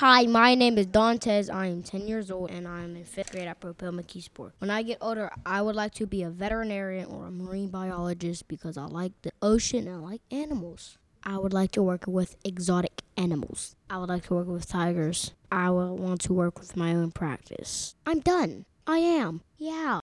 Hi, my name is Dontez. I am 10 years old and I am in fifth grade at Propel McKeesport. When I get older, I would like to be a veterinarian or a marine biologist because I like the ocean and I like animals. I would like to work with exotic animals. I would like to work with tigers. I would want to work with my own practice. I'm done. I am. Yeah.